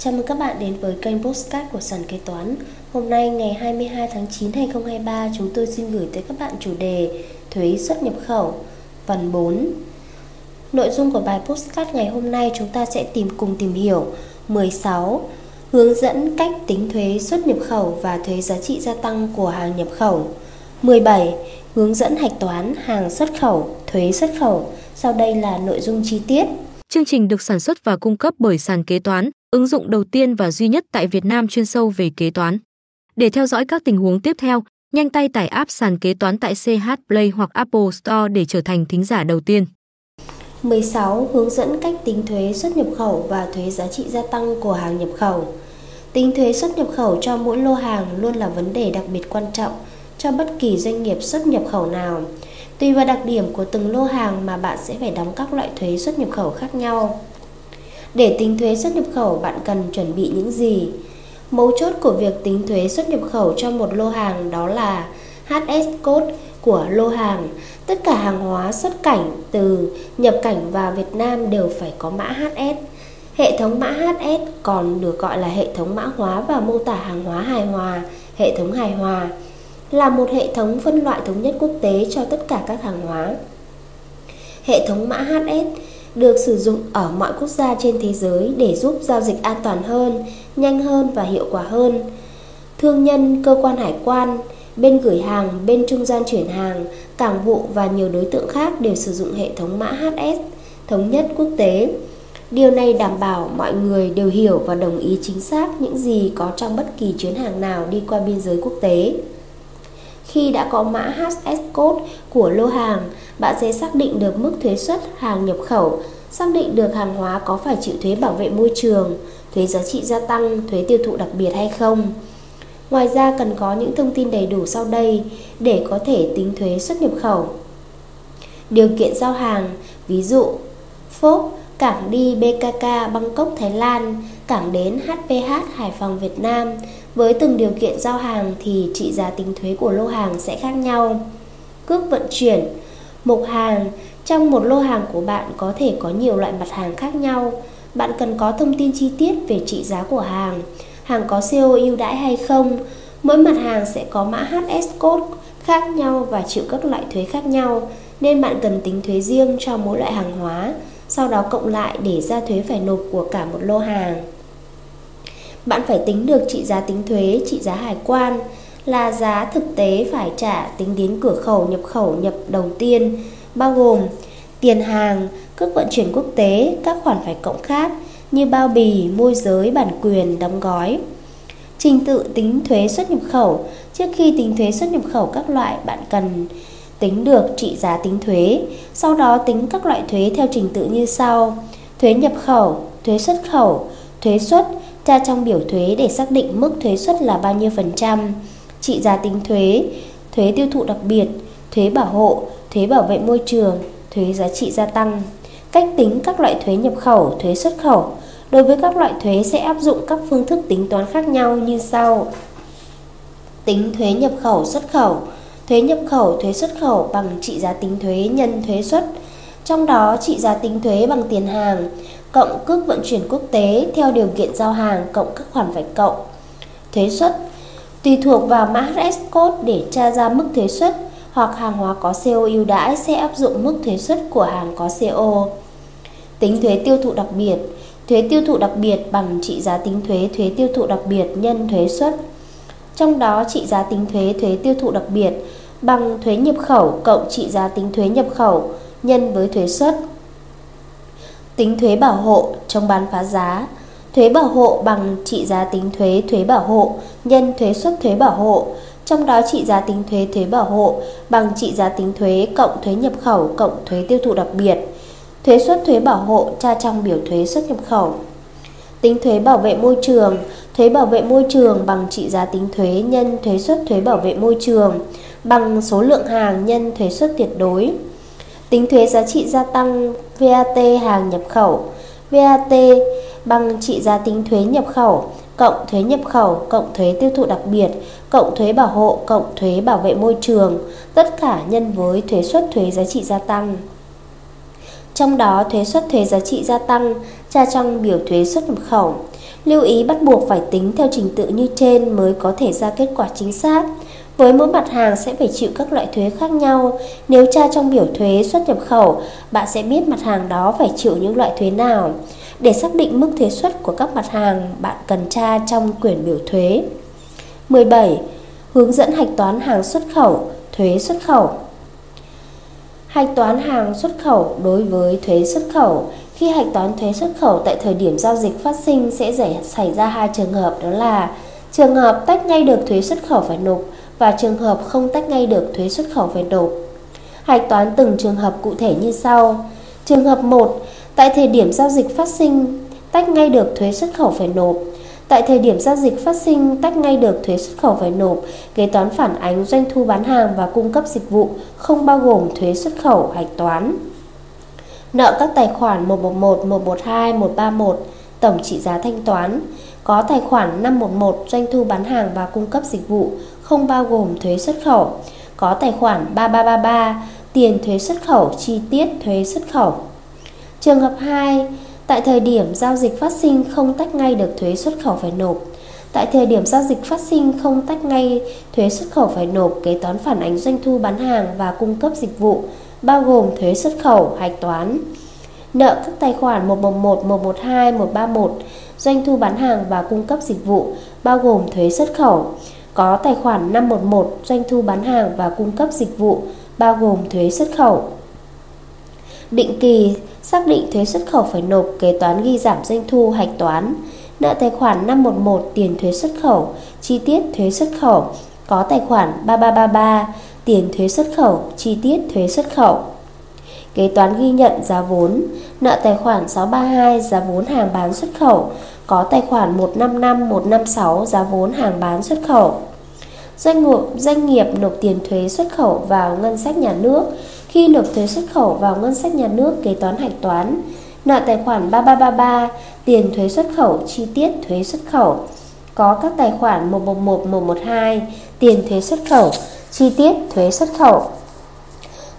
Chào mừng các bạn đến với kênh Postcard của Sàn Kế Toán. Hôm nay ngày 22 tháng 9 2023, chúng tôi xin gửi tới các bạn chủ đề Thuế xuất nhập khẩu phần 4. Nội dung của bài Postcard ngày hôm nay chúng ta sẽ tìm cùng tìm hiểu 16. Hướng dẫn cách tính thuế xuất nhập khẩu và thuế giá trị gia tăng của hàng nhập khẩu 17. Hướng dẫn hạch toán hàng xuất khẩu, thuế xuất khẩu. Sau đây là nội dung chi tiết. Chương trình được sản xuất và cung cấp bởi sàn kế toán, ứng dụng đầu tiên và duy nhất tại Việt Nam chuyên sâu về kế toán. Để theo dõi các tình huống tiếp theo, nhanh tay tải app sàn kế toán tại CH Play hoặc Apple Store để trở thành thính giả đầu tiên. 16. Hướng dẫn cách tính thuế xuất nhập khẩu và thuế giá trị gia tăng của hàng nhập khẩu. Tính thuế xuất nhập khẩu cho mỗi lô hàng luôn là vấn đề đặc biệt quan trọng cho bất kỳ doanh nghiệp xuất nhập khẩu nào. Tùy vào đặc điểm của từng lô hàng mà bạn sẽ phải đóng các loại thuế xuất nhập khẩu khác nhau. Để tính thuế xuất nhập khẩu, bạn cần chuẩn bị những gì? Mấu chốt của việc tính thuế xuất nhập khẩu cho một lô hàng đó là HS code của lô hàng. Tất cả hàng hóa xuất cảnh từ nhập cảnh vào Việt Nam đều phải có mã HS. Hệ thống mã HS còn được gọi là hệ thống mã hóa và mô tả hàng hóa hài hòa, hệ thống hài hòa là một hệ thống phân loại thống nhất quốc tế cho tất cả các hàng hóa. Hệ thống mã HS được sử dụng ở mọi quốc gia trên thế giới để giúp giao dịch an toàn hơn, nhanh hơn và hiệu quả hơn. Thương nhân, cơ quan hải quan, bên gửi hàng, bên trung gian chuyển hàng, cảng vụ và nhiều đối tượng khác đều sử dụng hệ thống mã HS thống nhất quốc tế. Điều này đảm bảo mọi người đều hiểu và đồng ý chính xác những gì có trong bất kỳ chuyến hàng nào đi qua biên giới quốc tế. Khi đã có mã HS code của lô hàng, bạn sẽ xác định được mức thuế xuất hàng nhập khẩu, xác định được hàng hóa có phải chịu thuế bảo vệ môi trường, thuế giá trị gia tăng, thuế tiêu thụ đặc biệt hay không. Ngoài ra cần có những thông tin đầy đủ sau đây để có thể tính thuế xuất nhập khẩu. Điều kiện giao hàng, ví dụ Phốp, cảng đi BKK Bangkok Thái Lan, cảng đến HPH Hải Phòng Việt Nam, với từng điều kiện giao hàng thì trị giá tính thuế của lô hàng sẽ khác nhau. Cước vận chuyển Mục hàng Trong một lô hàng của bạn có thể có nhiều loại mặt hàng khác nhau. Bạn cần có thông tin chi tiết về trị giá của hàng, hàng có CO ưu đãi hay không. Mỗi mặt hàng sẽ có mã HS code khác nhau và chịu các loại thuế khác nhau, nên bạn cần tính thuế riêng cho mỗi loại hàng hóa, sau đó cộng lại để ra thuế phải nộp của cả một lô hàng bạn phải tính được trị giá tính thuế, trị giá hải quan là giá thực tế phải trả tính đến cửa khẩu nhập khẩu nhập đầu tiên, bao gồm tiền hàng, cước vận chuyển quốc tế, các khoản phải cộng khác như bao bì, môi giới, bản quyền, đóng gói. Trình tự tính thuế xuất nhập khẩu Trước khi tính thuế xuất nhập khẩu các loại, bạn cần tính được trị giá tính thuế, sau đó tính các loại thuế theo trình tự như sau: thuế nhập khẩu, thuế xuất khẩu, thuế xuất, tra trong biểu thuế để xác định mức thuế suất là bao nhiêu phần trăm, trị giá tính thuế, thuế tiêu thụ đặc biệt, thuế bảo hộ, thuế bảo vệ môi trường, thuế giá trị gia tăng. Cách tính các loại thuế nhập khẩu, thuế xuất khẩu. Đối với các loại thuế sẽ áp dụng các phương thức tính toán khác nhau như sau. Tính thuế nhập khẩu xuất khẩu. Thuế nhập khẩu, thuế xuất khẩu bằng trị giá tính thuế nhân thuế xuất. Trong đó trị giá tính thuế bằng tiền hàng cộng cước vận chuyển quốc tế theo điều kiện giao hàng cộng các khoản phải cộng. Thuế suất tùy thuộc vào mã RS code để tra ra mức thuế suất hoặc hàng hóa có CO ưu đãi sẽ áp dụng mức thuế suất của hàng có CO. Tính thuế tiêu thụ đặc biệt Thuế tiêu thụ đặc biệt bằng trị giá tính thuế thuế tiêu thụ đặc biệt nhân thuế suất. Trong đó trị giá tính thuế thuế tiêu thụ đặc biệt bằng thuế nhập khẩu cộng trị giá tính thuế nhập khẩu nhân với thuế suất tính thuế bảo hộ trong bán phá giá. Thuế bảo hộ bằng trị giá tính thuế thuế bảo hộ nhân thuế suất thuế bảo hộ, trong đó trị giá tính thuế thuế bảo hộ bằng trị giá tính thuế cộng thuế nhập khẩu cộng thuế tiêu thụ đặc biệt. Thuế suất thuế bảo hộ tra trong biểu thuế xuất nhập khẩu. Tính thuế bảo vệ môi trường, thuế bảo vệ môi trường bằng trị giá tính thuế nhân thuế suất thuế bảo vệ môi trường bằng số lượng hàng nhân thuế suất tuyệt đối. Tính thuế giá trị gia tăng VAT hàng nhập khẩu VAT bằng trị giá tính thuế nhập khẩu cộng thuế nhập khẩu cộng thuế tiêu thụ đặc biệt cộng thuế bảo hộ cộng thuế bảo vệ môi trường, tất cả nhân với thuế suất thuế giá trị gia tăng trong đó, thuế suất thuế giá trị gia tăng tra trong biểu thuế xuất nhập khẩu Lưu ý bắt buộc phải tính theo trình tự như trên mới có thể ra kết quả chính xác. Với mỗi mặt hàng sẽ phải chịu các loại thuế khác nhau. Nếu tra trong biểu thuế xuất nhập khẩu, bạn sẽ biết mặt hàng đó phải chịu những loại thuế nào. Để xác định mức thuế suất của các mặt hàng, bạn cần tra trong quyển biểu thuế. 17. Hướng dẫn hạch toán hàng xuất khẩu, thuế xuất khẩu. Hạch toán hàng xuất khẩu đối với thuế xuất khẩu khi hạch toán thuế xuất khẩu tại thời điểm giao dịch phát sinh sẽ xảy ra hai trường hợp đó là trường hợp tách ngay được thuế xuất khẩu phải nộp và trường hợp không tách ngay được thuế xuất khẩu phải nộp. Hạch toán từng trường hợp cụ thể như sau. Trường hợp 1, tại thời điểm giao dịch phát sinh tách ngay được thuế xuất khẩu phải nộp. Tại thời điểm giao dịch phát sinh tách ngay được thuế xuất khẩu phải nộp, kế toán phản ánh doanh thu bán hàng và cung cấp dịch vụ không bao gồm thuế xuất khẩu hạch toán. Nợ các tài khoản 111, 112, 131, tổng trị giá thanh toán. Có tài khoản 511 doanh thu bán hàng và cung cấp dịch vụ không bao gồm thuế xuất khẩu. Có tài khoản 3333 tiền thuế xuất khẩu chi tiết thuế xuất khẩu. Trường hợp 2, tại thời điểm giao dịch phát sinh không tách ngay được thuế xuất khẩu phải nộp. Tại thời điểm giao dịch phát sinh không tách ngay thuế xuất khẩu phải nộp, kế toán phản ánh doanh thu bán hàng và cung cấp dịch vụ bao gồm thuế xuất khẩu, hạch toán. Nợ các tài khoản 111, 112, 131, doanh thu bán hàng và cung cấp dịch vụ bao gồm thuế xuất khẩu. Có tài khoản 511, doanh thu bán hàng và cung cấp dịch vụ bao gồm thuế xuất khẩu. Định kỳ xác định thuế xuất khẩu phải nộp kế toán ghi giảm doanh thu hạch toán. Nợ tài khoản 511 tiền thuế xuất khẩu, chi tiết thuế xuất khẩu. Có tài khoản 3333 tiền thuế xuất khẩu, chi tiết thuế xuất khẩu. Kế toán ghi nhận giá vốn, nợ tài khoản 632 giá vốn hàng bán xuất khẩu, có tài khoản 155 156 giá vốn hàng bán xuất khẩu. Doanh nghiệp, doanh nghiệp nộp tiền thuế xuất khẩu vào ngân sách nhà nước. Khi nộp thuế xuất khẩu vào ngân sách nhà nước kế toán hạch toán, nợ tài khoản 3333 tiền thuế xuất khẩu chi tiết thuế xuất khẩu. Có các tài khoản 111 112 tiền thuế xuất khẩu chi tiết thuế xuất khẩu.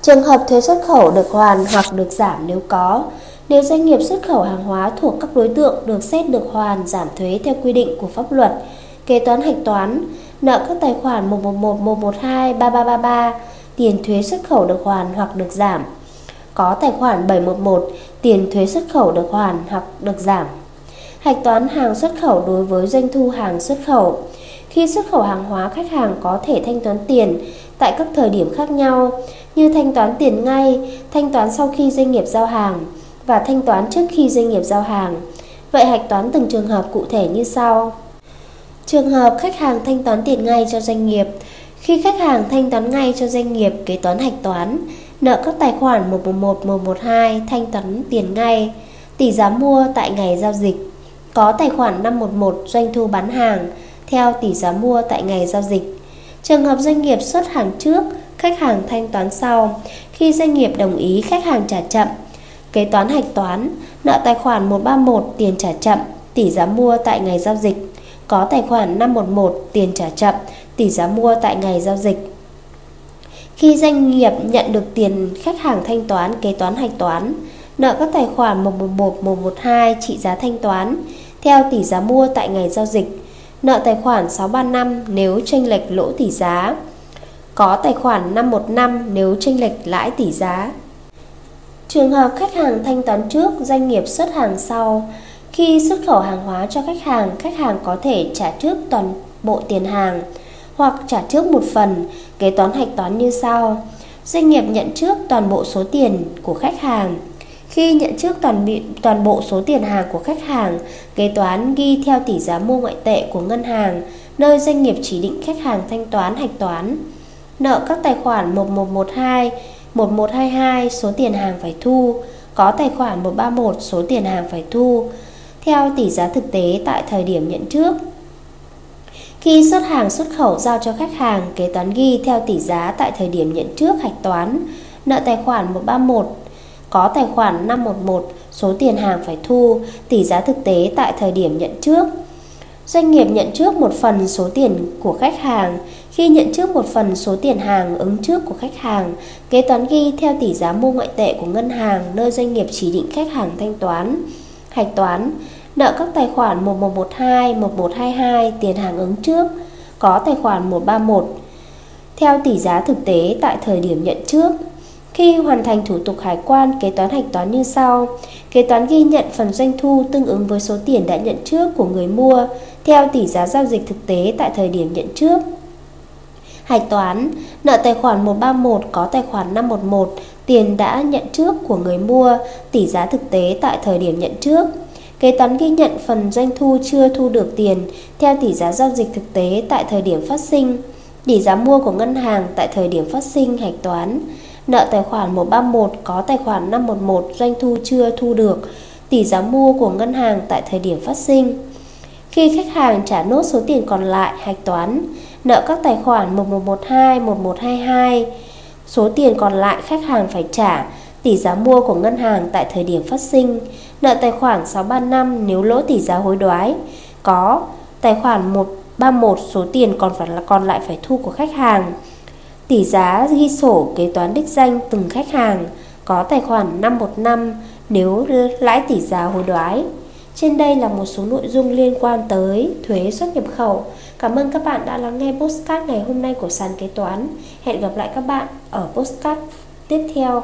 Trường hợp thuế xuất khẩu được hoàn hoặc được giảm nếu có. Nếu doanh nghiệp xuất khẩu hàng hóa thuộc các đối tượng được xét được hoàn giảm thuế theo quy định của pháp luật, kế toán hạch toán, nợ các tài khoản 111, 112, 3333, tiền thuế xuất khẩu được hoàn hoặc được giảm. Có tài khoản 711, tiền thuế xuất khẩu được hoàn hoặc được giảm. Hạch toán hàng xuất khẩu đối với doanh thu hàng xuất khẩu. Khi xuất khẩu hàng hóa, khách hàng có thể thanh toán tiền tại các thời điểm khác nhau như thanh toán tiền ngay, thanh toán sau khi doanh nghiệp giao hàng và thanh toán trước khi doanh nghiệp giao hàng. Vậy hạch toán từng trường hợp cụ thể như sau. Trường hợp khách hàng thanh toán tiền ngay cho doanh nghiệp. Khi khách hàng thanh toán ngay cho doanh nghiệp kế toán hạch toán Nợ các tài khoản 111, 112 thanh toán tiền ngay. Tỷ giá mua tại ngày giao dịch. Có tài khoản 511 doanh thu bán hàng Theo tỷ giá mua tại ngày giao dịch. Trường hợp doanh nghiệp xuất hàng trước Khách hàng thanh toán sau. Khi doanh nghiệp đồng ý khách hàng trả chậm. Kế toán hạch toán Nợ tài khoản 131 tiền trả chậm Tỷ giá mua tại ngày giao dịch có tài khoản 511 tiền trả chậm, tỷ giá mua tại ngày giao dịch. Khi doanh nghiệp nhận được tiền khách hàng thanh toán kế toán hạch toán, nợ các tài khoản 111, 112 trị giá thanh toán theo tỷ giá mua tại ngày giao dịch, nợ tài khoản 635 nếu chênh lệch lỗ tỷ giá, có tài khoản 515 nếu chênh lệch lãi tỷ giá. Trường hợp khách hàng thanh toán trước, doanh nghiệp xuất hàng sau, khi xuất khẩu hàng hóa cho khách hàng, khách hàng có thể trả trước toàn bộ tiền hàng hoặc trả trước một phần, kế toán hạch toán như sau. Doanh nghiệp nhận trước toàn bộ số tiền của khách hàng. Khi nhận trước toàn bị, toàn bộ số tiền hàng của khách hàng, kế toán ghi theo tỷ giá mua ngoại tệ của ngân hàng, nơi doanh nghiệp chỉ định khách hàng thanh toán hạch toán. Nợ các tài khoản 1112, 1122 số tiền hàng phải thu, có tài khoản 131 số tiền hàng phải thu theo tỷ giá thực tế tại thời điểm nhận trước. Khi xuất hàng xuất khẩu giao cho khách hàng, kế toán ghi theo tỷ giá tại thời điểm nhận trước hạch toán, nợ tài khoản 131, có tài khoản 511, số tiền hàng phải thu, tỷ giá thực tế tại thời điểm nhận trước. Doanh nghiệp nhận trước một phần số tiền của khách hàng. Khi nhận trước một phần số tiền hàng ứng trước của khách hàng, kế toán ghi theo tỷ giá mua ngoại tệ của ngân hàng nơi doanh nghiệp chỉ định khách hàng thanh toán. Hạch toán nợ các tài khoản 1112, 1122 tiền hàng ứng trước, có tài khoản 131 theo tỷ giá thực tế tại thời điểm nhận trước. Khi hoàn thành thủ tục hải quan, kế toán hạch toán như sau. Kế toán ghi nhận phần doanh thu tương ứng với số tiền đã nhận trước của người mua theo tỷ giá giao dịch thực tế tại thời điểm nhận trước. Hạch toán, nợ tài khoản 131 có tài khoản 511, tiền đã nhận trước của người mua, tỷ giá thực tế tại thời điểm nhận trước. Kế toán ghi nhận phần doanh thu chưa thu được tiền theo tỷ giá giao dịch thực tế tại thời điểm phát sinh, tỷ giá mua của ngân hàng tại thời điểm phát sinh hạch toán. Nợ tài khoản 131 có tài khoản 511 doanh thu chưa thu được, tỷ giá mua của ngân hàng tại thời điểm phát sinh. Khi khách hàng trả nốt số tiền còn lại hạch toán, nợ các tài khoản 1112, 1122, số tiền còn lại khách hàng phải trả, tỷ giá mua của ngân hàng tại thời điểm phát sinh, nợ tài khoản 635 nếu lỗ tỷ giá hối đoái, có tài khoản 131 số tiền còn phải là còn lại phải thu của khách hàng. Tỷ giá ghi sổ kế toán đích danh từng khách hàng, có tài khoản 515 nếu lãi tỷ giá hối đoái. Trên đây là một số nội dung liên quan tới thuế xuất nhập khẩu. Cảm ơn các bạn đã lắng nghe postcard ngày hôm nay của sàn kế toán. Hẹn gặp lại các bạn ở postcard tiếp theo.